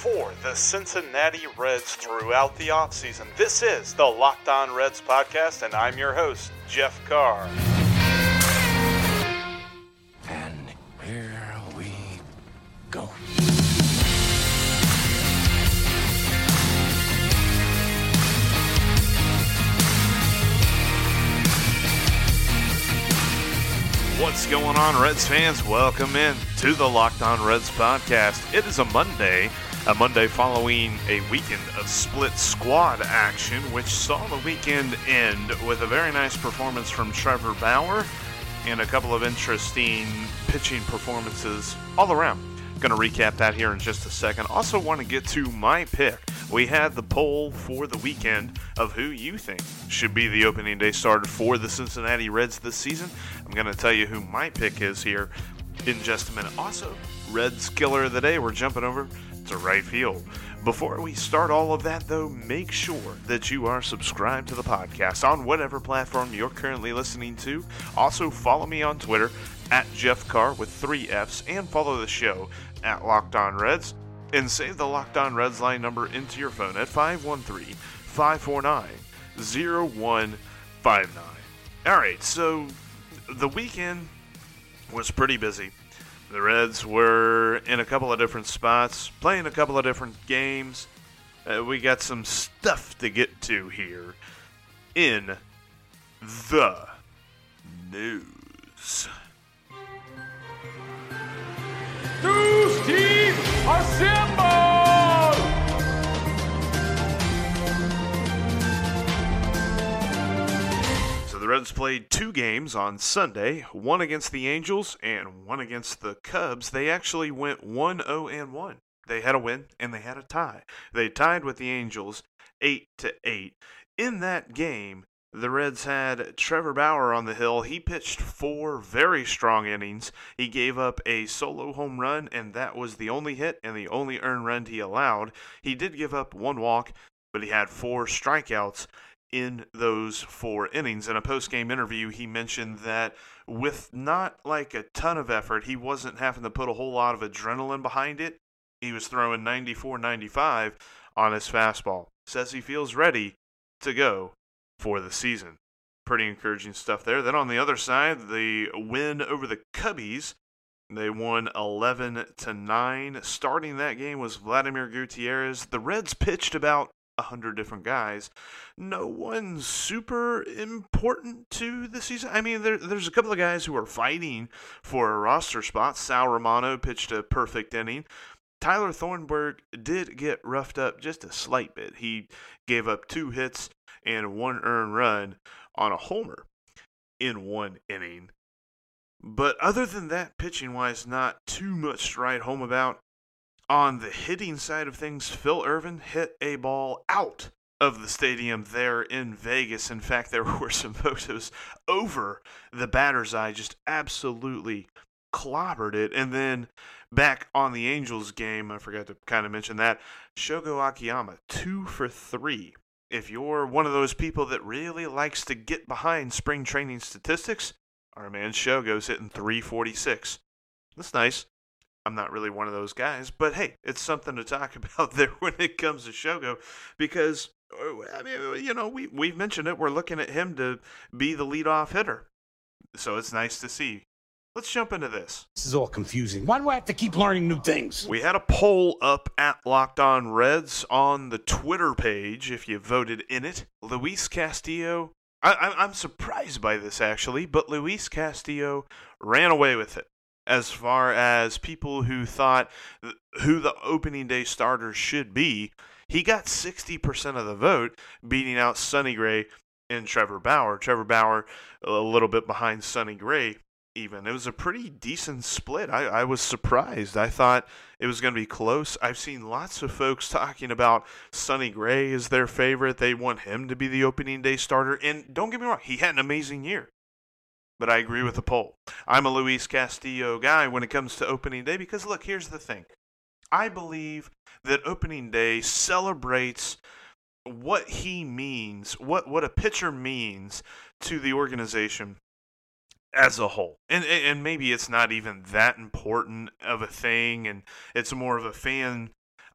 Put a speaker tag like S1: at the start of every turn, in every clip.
S1: for the Cincinnati Reds throughout the offseason. This is the Locked On Reds podcast, and I'm your host, Jeff Carr.
S2: And here we go.
S1: What's going on, Reds fans? Welcome in to the Locked On Reds podcast. It is a Monday, a Monday following a weekend of split squad action, which saw the weekend end with a very nice performance from Trevor Bauer and a couple of interesting pitching performances all around. Going to recap that here in just a second. Also, want to get to my pick. We had the poll for the weekend of who you think should be the opening day starter for the Cincinnati Reds this season. I'm going to tell you who my pick is here in just a minute. Also, Reds killer of the day, we're jumping over to right field. Before we start all of that, though, make sure that you are subscribed to the podcast on whatever platform you're currently listening to. Also, follow me on Twitter at Jeff Carr with three F's and follow the show at Locked On Reds and save the Locked On Reds line number into your phone at 513 549 0159. All right, so the weekend was pretty busy. The Reds were in a couple of different spots, playing a couple of different games. Uh, we got some stuff to get to here in the news.
S3: News team
S1: Reds played two games on Sunday, one against the Angels and one against the Cubs. They actually went 1-0 and 1. They had a win and they had a tie. They tied with the Angels 8 to 8. In that game, the Reds had Trevor Bauer on the hill. He pitched four very strong innings. He gave up a solo home run, and that was the only hit and the only earned run he allowed. He did give up one walk, but he had four strikeouts in those four innings. In a post game interview, he mentioned that with not like a ton of effort, he wasn't having to put a whole lot of adrenaline behind it. He was throwing 94 95 on his fastball. Says he feels ready to go for the season. Pretty encouraging stuff there. Then on the other side, the win over the Cubbies. They won 11 to 9. Starting that game was Vladimir Gutierrez. The Reds pitched about 100 different guys. No one super important to the season. I mean, there, there's a couple of guys who are fighting for a roster spot. Sal Romano pitched a perfect inning. Tyler Thornburg did get roughed up just a slight bit. He gave up two hits and one earned run on a homer in one inning. But other than that, pitching wise, not too much to write home about. On the hitting side of things, Phil Ervin hit a ball out of the stadium there in Vegas. In fact, there were some photos over the batter's eye, just absolutely clobbered it. And then back on the Angels game, I forgot to kind of mention that Shogo Akiyama, two for three. If you're one of those people that really likes to get behind spring training statistics, our man Shogo's hitting 346. That's nice. I'm not really one of those guys, but hey, it's something to talk about there when it comes to Shogo because uh, I mean, uh, you know, we we've mentioned it. We're looking at him to be the leadoff hitter, so it's nice to see. Let's jump into this.
S2: This is all confusing. Why do I have to keep learning new things?
S1: We had a poll up at Locked On Reds on the Twitter page. If you voted in it, Luis Castillo. I, I, I'm surprised by this actually, but Luis Castillo ran away with it as far as people who thought who the opening day starters should be. He got 60% of the vote, beating out Sonny Gray and Trevor Bauer. Trevor Bauer a little bit behind Sonny Gray even. It was a pretty decent split. I, I was surprised. I thought it was going to be close. I've seen lots of folks talking about Sonny Gray as their favorite. They want him to be the opening day starter. And don't get me wrong, he had an amazing year. But I agree with the poll. I'm a Luis Castillo guy when it comes to opening day because, look, here's the thing. I believe that opening day celebrates what he means, what, what a pitcher means to the organization as a whole. And and maybe it's not even that important of a thing and it's more of a fan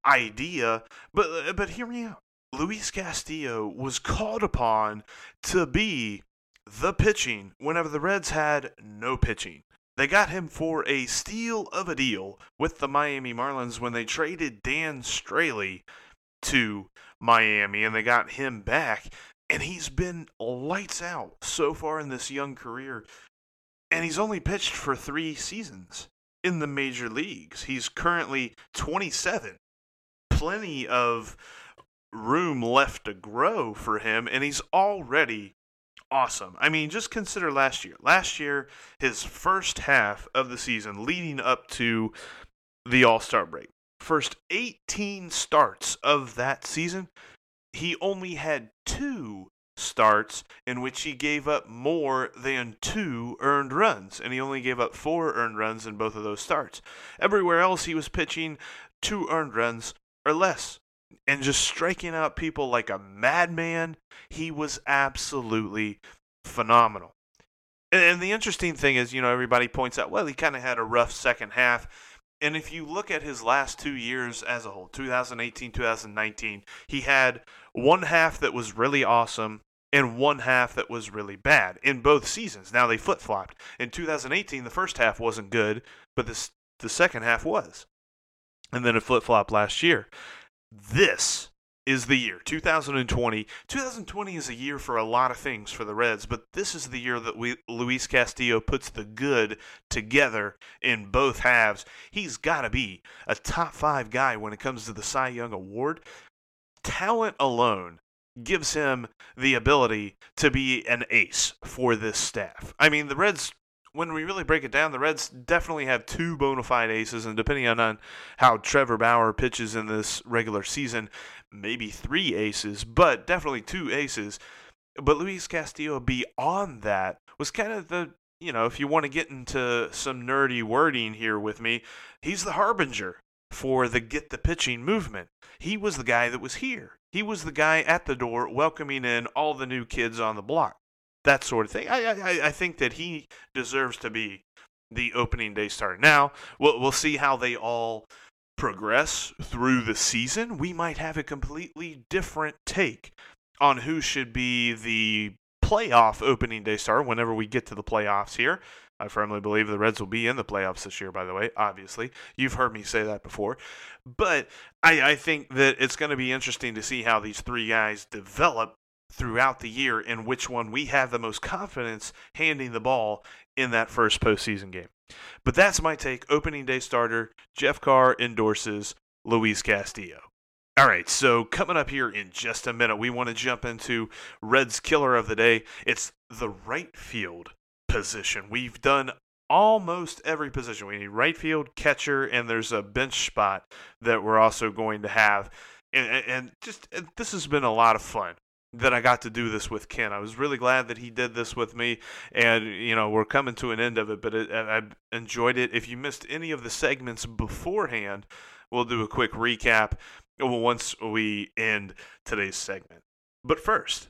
S1: idea, but but hear me out. Luis Castillo was called upon to be the pitching whenever the Reds had no pitching. They got him for a steal of a deal with the Miami Marlins when they traded Dan Straily to Miami and they got him back and he's been lights out so far in this young career and he's only pitched for three seasons in the major leagues. He's currently 27. Plenty of room left to grow for him, and he's already awesome. I mean, just consider last year. Last year, his first half of the season leading up to the All Star break, first 18 starts of that season, he only had two starts in which he gave up more than two earned runs, and he only gave up four earned runs in both of those starts. Everywhere else, he was pitching two earned runs or less and just striking out people like a madman. He was absolutely phenomenal. And, the interesting thing is, you know, everybody points out, well, he kind of had a rough second half. And if you look at his last two years as a whole, 2018, 2019, he had one half that was really awesome and one half that was really bad in both seasons. Now they flip flopped. In 2018, the first half wasn't good, but this, the second half was. And then it flip flopped last year. This is the year 2020 2020 is a year for a lot of things for the reds but this is the year that we, luis castillo puts the good together in both halves. He's got to be a top five guy when it comes to the cy young award. Talent alone gives him the ability to be an ace for this staff. I mean the reds when we really break it down, the Reds definitely have two bona fide aces, and depending on, on how Trevor Bauer pitches in this regular season, maybe three aces, but definitely two aces. But Luis Castillo beyond that was kind of the you know, if you want to get into some nerdy wording here with me, he's the harbinger for the get the pitching movement. He was the guy that was here. He was the guy at the door welcoming in all the new kids on the block that sort of thing. I, I, I think that he deserves to be the opening day starter. Now, we'll, we'll see how they all progress through the season. We might have a completely different take on who should be the playoff opening day starter whenever we get to the playoffs here. I firmly believe the Reds will be in the playoffs this year, by the way, obviously. You've heard me say that before. But I, I think that it's going to be interesting to see how these three guys develop throughout the year in which one we have the most confidence handing the ball in that first postseason game. But that's my take. Opening day starter, Jeff Carr endorses Luis Castillo. All right, so coming up here in just a minute, we want to jump into Reds killer of the day. It's the right field position. We've done almost every position. We need right field, catcher, and there's a bench spot that we're also going to have. And, and just this has been a lot of fun that I got to do this with Ken. I was really glad that he did this with me, and you know we're coming to an end of it. But it, I enjoyed it. If you missed any of the segments beforehand, we'll do a quick recap once we end today's segment. But first,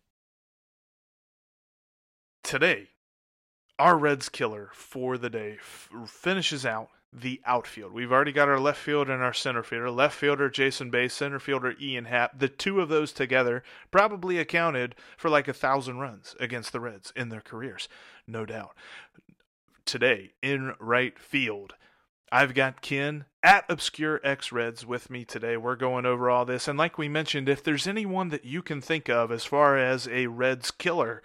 S1: today, our Reds killer for the day f- finishes out the outfield. We've already got our left field and our center fielder. Left fielder Jason Bay, center fielder Ian Happ. The two of those together probably accounted for like a thousand runs against the Reds in their careers, no doubt. Today in right field, I've got Ken at Obscure X Reds with me today. We're going over all this. And like we mentioned, if there's anyone that you can think of as far as a Reds killer,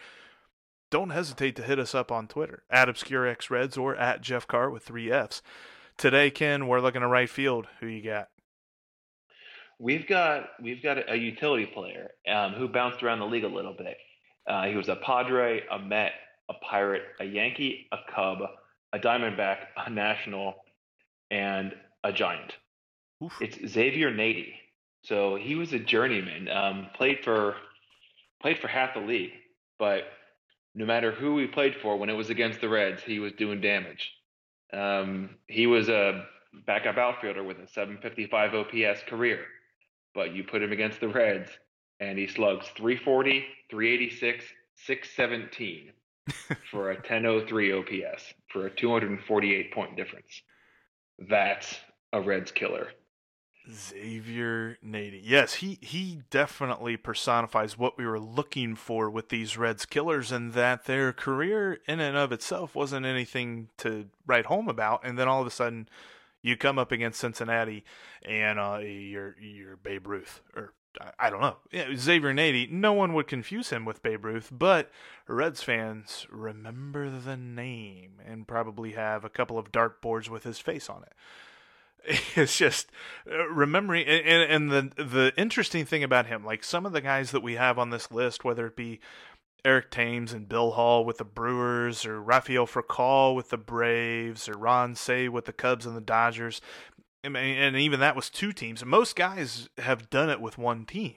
S1: don't hesitate to hit us up on Twitter at ObscureXReds or at Jeff Carr with three F's. Today, Ken, we're looking at right field. Who you got?
S4: We've got we've got a, utility player um, who bounced around the league a little bit. Uh, he was a Padre, a Met, a Pirate, a Yankee, a Cub, a Diamondback, a National, and a Giant. Oof. It's Xavier Nady. So he was a journeyman. Um, played for played for half the league, but no matter who he played for, when it was against the Reds, he was doing damage. Um, he was a backup outfielder with a 755 OPS career, but you put him against the Reds, and he slugs 340, 386, 617 for a 1003 OPS for a 248 point difference. That's a Reds killer.
S1: Xavier Nady. Yes, he he definitely personifies what we were looking for with these Reds killers, and that their career in and of itself wasn't anything to write home about. And then all of a sudden, you come up against Cincinnati, and uh, you're you're Babe Ruth, or I don't know, yeah, Xavier Nady. No one would confuse him with Babe Ruth, but Reds fans remember the name and probably have a couple of dartboards with his face on it. it's just uh, remembering and, and the the interesting thing about him like some of the guys that we have on this list whether it be Eric Thames and Bill Hall with the Brewers or Rafael Furcal with the Braves or Ron Cey with the Cubs and the Dodgers I and even that was two teams. Most guys have done it with one team.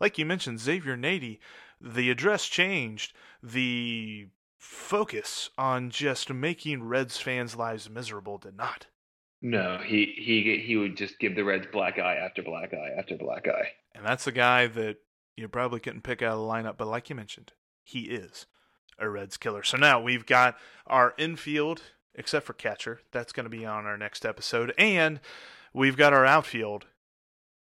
S1: Like you mentioned Xavier Nady the address changed. The focus on just making Reds fans lives miserable did not
S4: no, he he he would just give the Reds black eye after black eye after black eye.
S1: And that's a guy that you probably couldn't pick out of the lineup, but like you mentioned, he is a Reds killer. So now we've got our infield, except for catcher. That's going to be on our next episode, and we've got our outfield.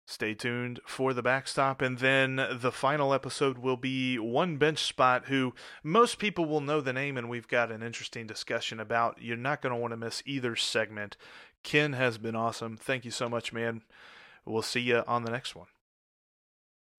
S1: Stay tuned for the backstop, and then the final episode will be one bench spot who most people will know the name, and we've got an interesting discussion about. You're not going to want to miss either segment Ken has been awesome. Thank you so much, man. We'll see you on the next one.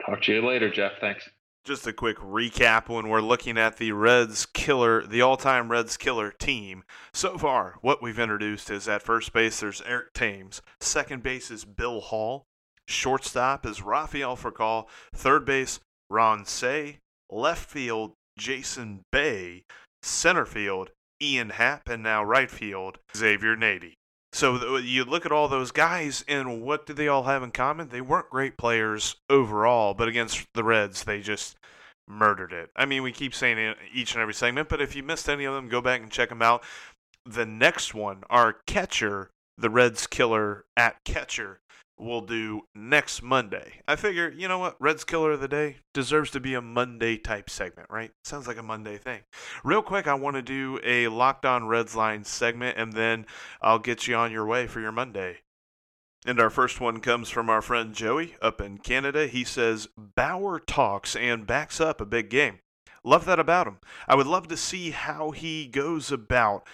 S4: Talk to you later, Jeff. Thanks.
S1: Just a quick recap when we're looking at the Reds killer, the all time Reds killer team. So far, what we've introduced is at first base, there's Eric Thames. Second base is Bill Hall. Shortstop is Rafael Furcal. Third base, Ron Cey. Left field, Jason Bay. Center field, Ian Happ. And now right field, Xavier Nady. So uh, you look at all those guys, and what do they all have in common? They weren't great players overall, but against the Reds, they just murdered it. I mean, we keep saying it each and every segment, but if you missed any of them, go back and check them out. The next one, our catcher, the Reds killer at catcher, we'll do next Monday. I figure, you know what? Red's Killer of the Day deserves to be a Monday type segment, right? Sounds like a Monday thing. Real quick, I want to do a Locked On Reds line segment, and then I'll get you on your way for your Monday. And our first one comes from our friend Joey up in Canada. He says, Bauer talks and backs up a big game. Love that about him. I would love to see how he goes about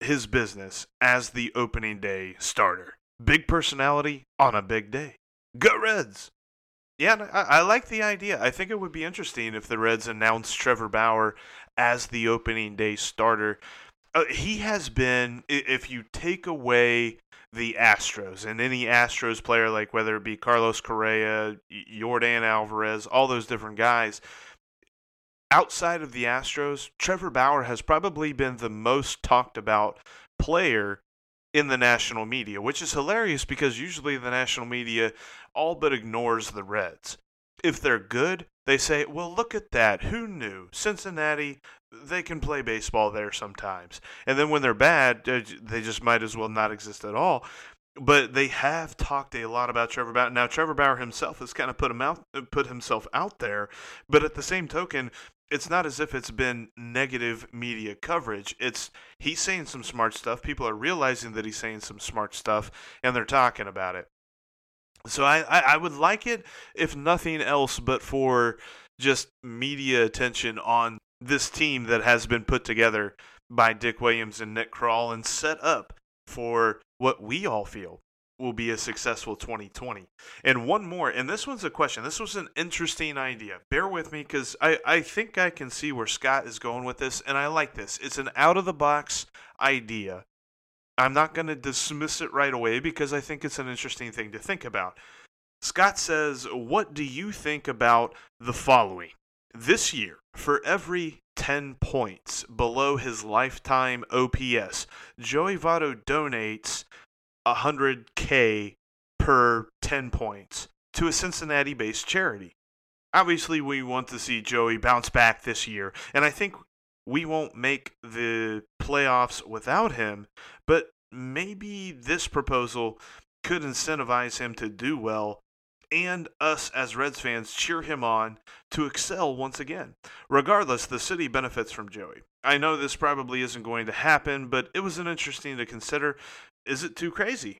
S1: his business as the opening day starter. Big personality on a big day. Go Reds! Yeah, I, I, like the idea. I think it would be interesting if the Reds announced Trevor Bauer as the opening day starter. Uh, he has been, if you take away the Astros and any Astros player, like whether it be Carlos Correa, Yordan Alvarez, all those different guys, outside of the Astros, Trevor Bauer has probably been the most talked about player in the national media, which is hilarious because usually the national media all but ignores the Reds. If they're good, they say, well, look at that. Who knew? Cincinnati, they can play baseball there sometimes. And then when they're bad, they just might as well not exist at all. But they have talked a lot about Trevor Bauer. Now, Trevor Bauer himself has kind of put him out, put himself out there. But at the same token, it's not as if it's been negative media coverage. It's he's saying some smart stuff. People are realizing that he's saying some smart stuff, and they're talking about it. So I, I, I would like it if nothing else but for just media attention on this team that has been put together by Dick Williams and Nick Krall and set up for what we all feel will be a successful 2020. And one more, and this one's a question. This was an interesting idea. Bear with me because I, I think I can see where Scott is going with this, and I like this. It's an out of the box idea. I'm not going to dismiss it right away because I think it's an interesting thing to think about. Scott says, What do you think about the following? This year, for every 10 points below his lifetime OPS, Joey Votto donates 100K per 10 points to a Cincinnati based charity. Obviously, we want to see Joey bounce back this year, and I think we won't make the playoffs without him, but maybe this proposal could incentivize him to do well and us as Reds fans cheer him on to excel once again. Regardless, the city benefits from Joey. I know this probably isn't going to happen, but it was an interesting to consider. Is it too crazy?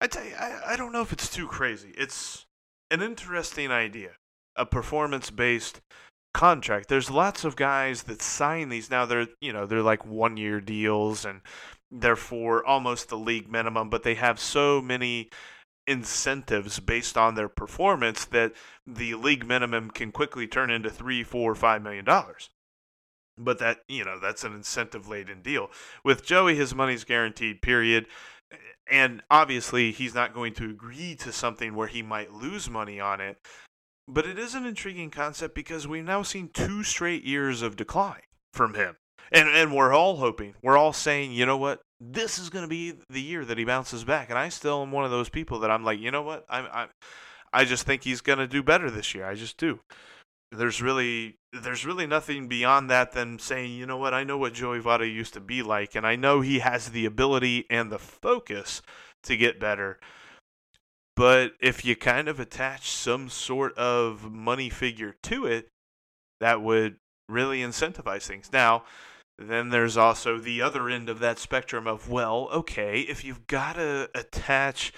S1: I tell you, I, I don't know if it's too crazy. It's an interesting idea. A performance based contract. There's lots of guys that sign these now. They're you know they're like one year deals and they're for almost the league minimum, but they have so many incentives based on their performance that the league minimum can quickly turn into three, four, five million dollars. But that you know that's an incentive laden deal. With Joey, his money's guaranteed. Period. And obviously, he's not going to agree to something where he might lose money on it. But it is an intriguing concept because we've now seen two straight years of decline from him. And and we're all hoping, we're all saying, you know what, this is going to be the year that he bounces back. And I still am one of those people that I'm like, you know what, I'm, I, I just think he's going to do better this year. I just do. There's really there's really nothing beyond that than saying, you know what, I know what Joey Votto used to be like, and I know he has the ability and the focus to get better. But if you kind of attach some sort of money figure to it, that would really incentivize things. Now, then there's also the other end of that spectrum of, well, okay, if you've got to attach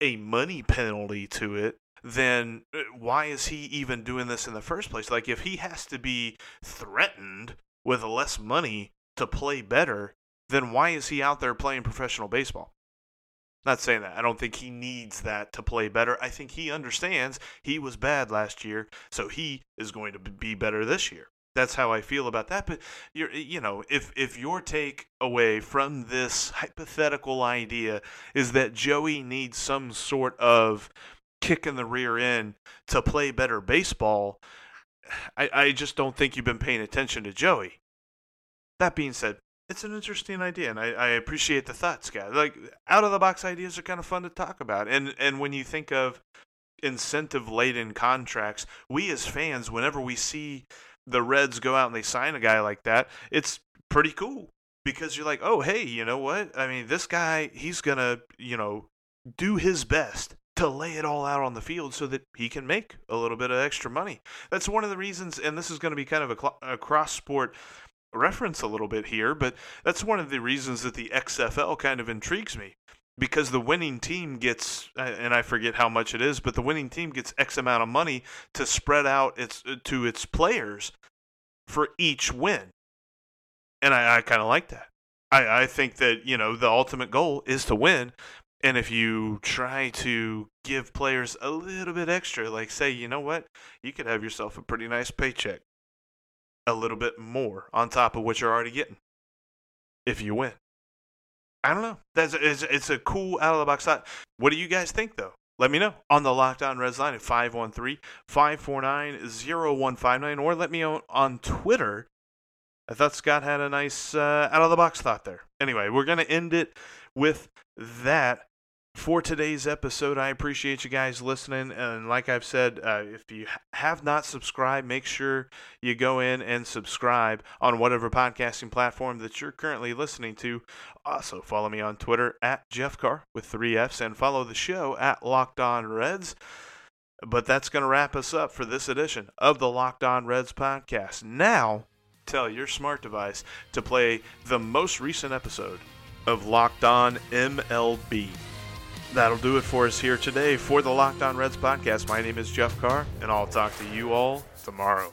S1: a money penalty to it, then uh, why is he even doing this in the first place? Like, if he has to be threatened with less money to play better, then why is he out there playing professional baseball? Not saying that. I don't think he needs that to play better. I think he understands he was bad last year, so he is going to be better this year. That's how I feel about that. But you're, you know, if if your take away from this hypothetical idea is that Joey needs some sort of kick in the rear end to play better baseball, I, I just don't think you've been paying attention to Joey. That being said, it's an interesting idea, and I, I appreciate the thoughts, guys. Like out of the box ideas are kind of fun to talk about, and and when you think of incentive laden contracts, we as fans, whenever we see the Reds go out and they sign a guy like that, it's pretty cool because you're like, oh hey, you know what? I mean, this guy, he's gonna, you know, do his best to lay it all out on the field so that he can make a little bit of extra money. That's one of the reasons, and this is going to be kind of a, cl- a cross sport reference a little bit here, but that's one of the reasons that the XFL kind of intrigues me because the winning team gets and I forget how much it is, but the winning team gets X amount of money to spread out its uh, to its players for each win. And I, I kind of like that. I, I think that, you know, the ultimate goal is to win. And if you try to give players a little bit extra, like say, you know what, you could have yourself a pretty nice paycheck a little bit more on top of what you're already getting if you win. I don't know. That's it's, it's a cool out of the box thought. What do you guys think though? Let me know on the Locked On Reds line at 513-549-0159 or let me know on Twitter. I thought Scott had a nice uh, out of the box thought there. Anyway, we're going to end it with that for today's episode. I appreciate you guys listening. And like I've said, uh, if you have not subscribed, make sure you go in and subscribe on whatever podcasting platform that you're currently listening to. Also, follow me on Twitter at Jeff Carr with three F's and follow the show at Locked On Reds. But that's going to wrap us up for this edition of the Locked On Reds podcast. Now, tell your smart device to play the most recent episode of Locked On MLB. That'll do it for us here today for the Locked On Reds podcast. My name is Jeff Carr, and I'll talk to you all tomorrow.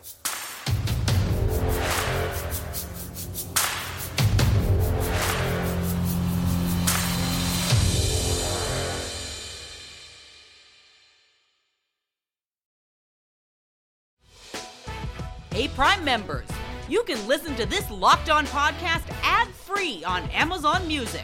S5: Hey, Prime members, you can listen to this Locked On podcast ad free on Amazon Music.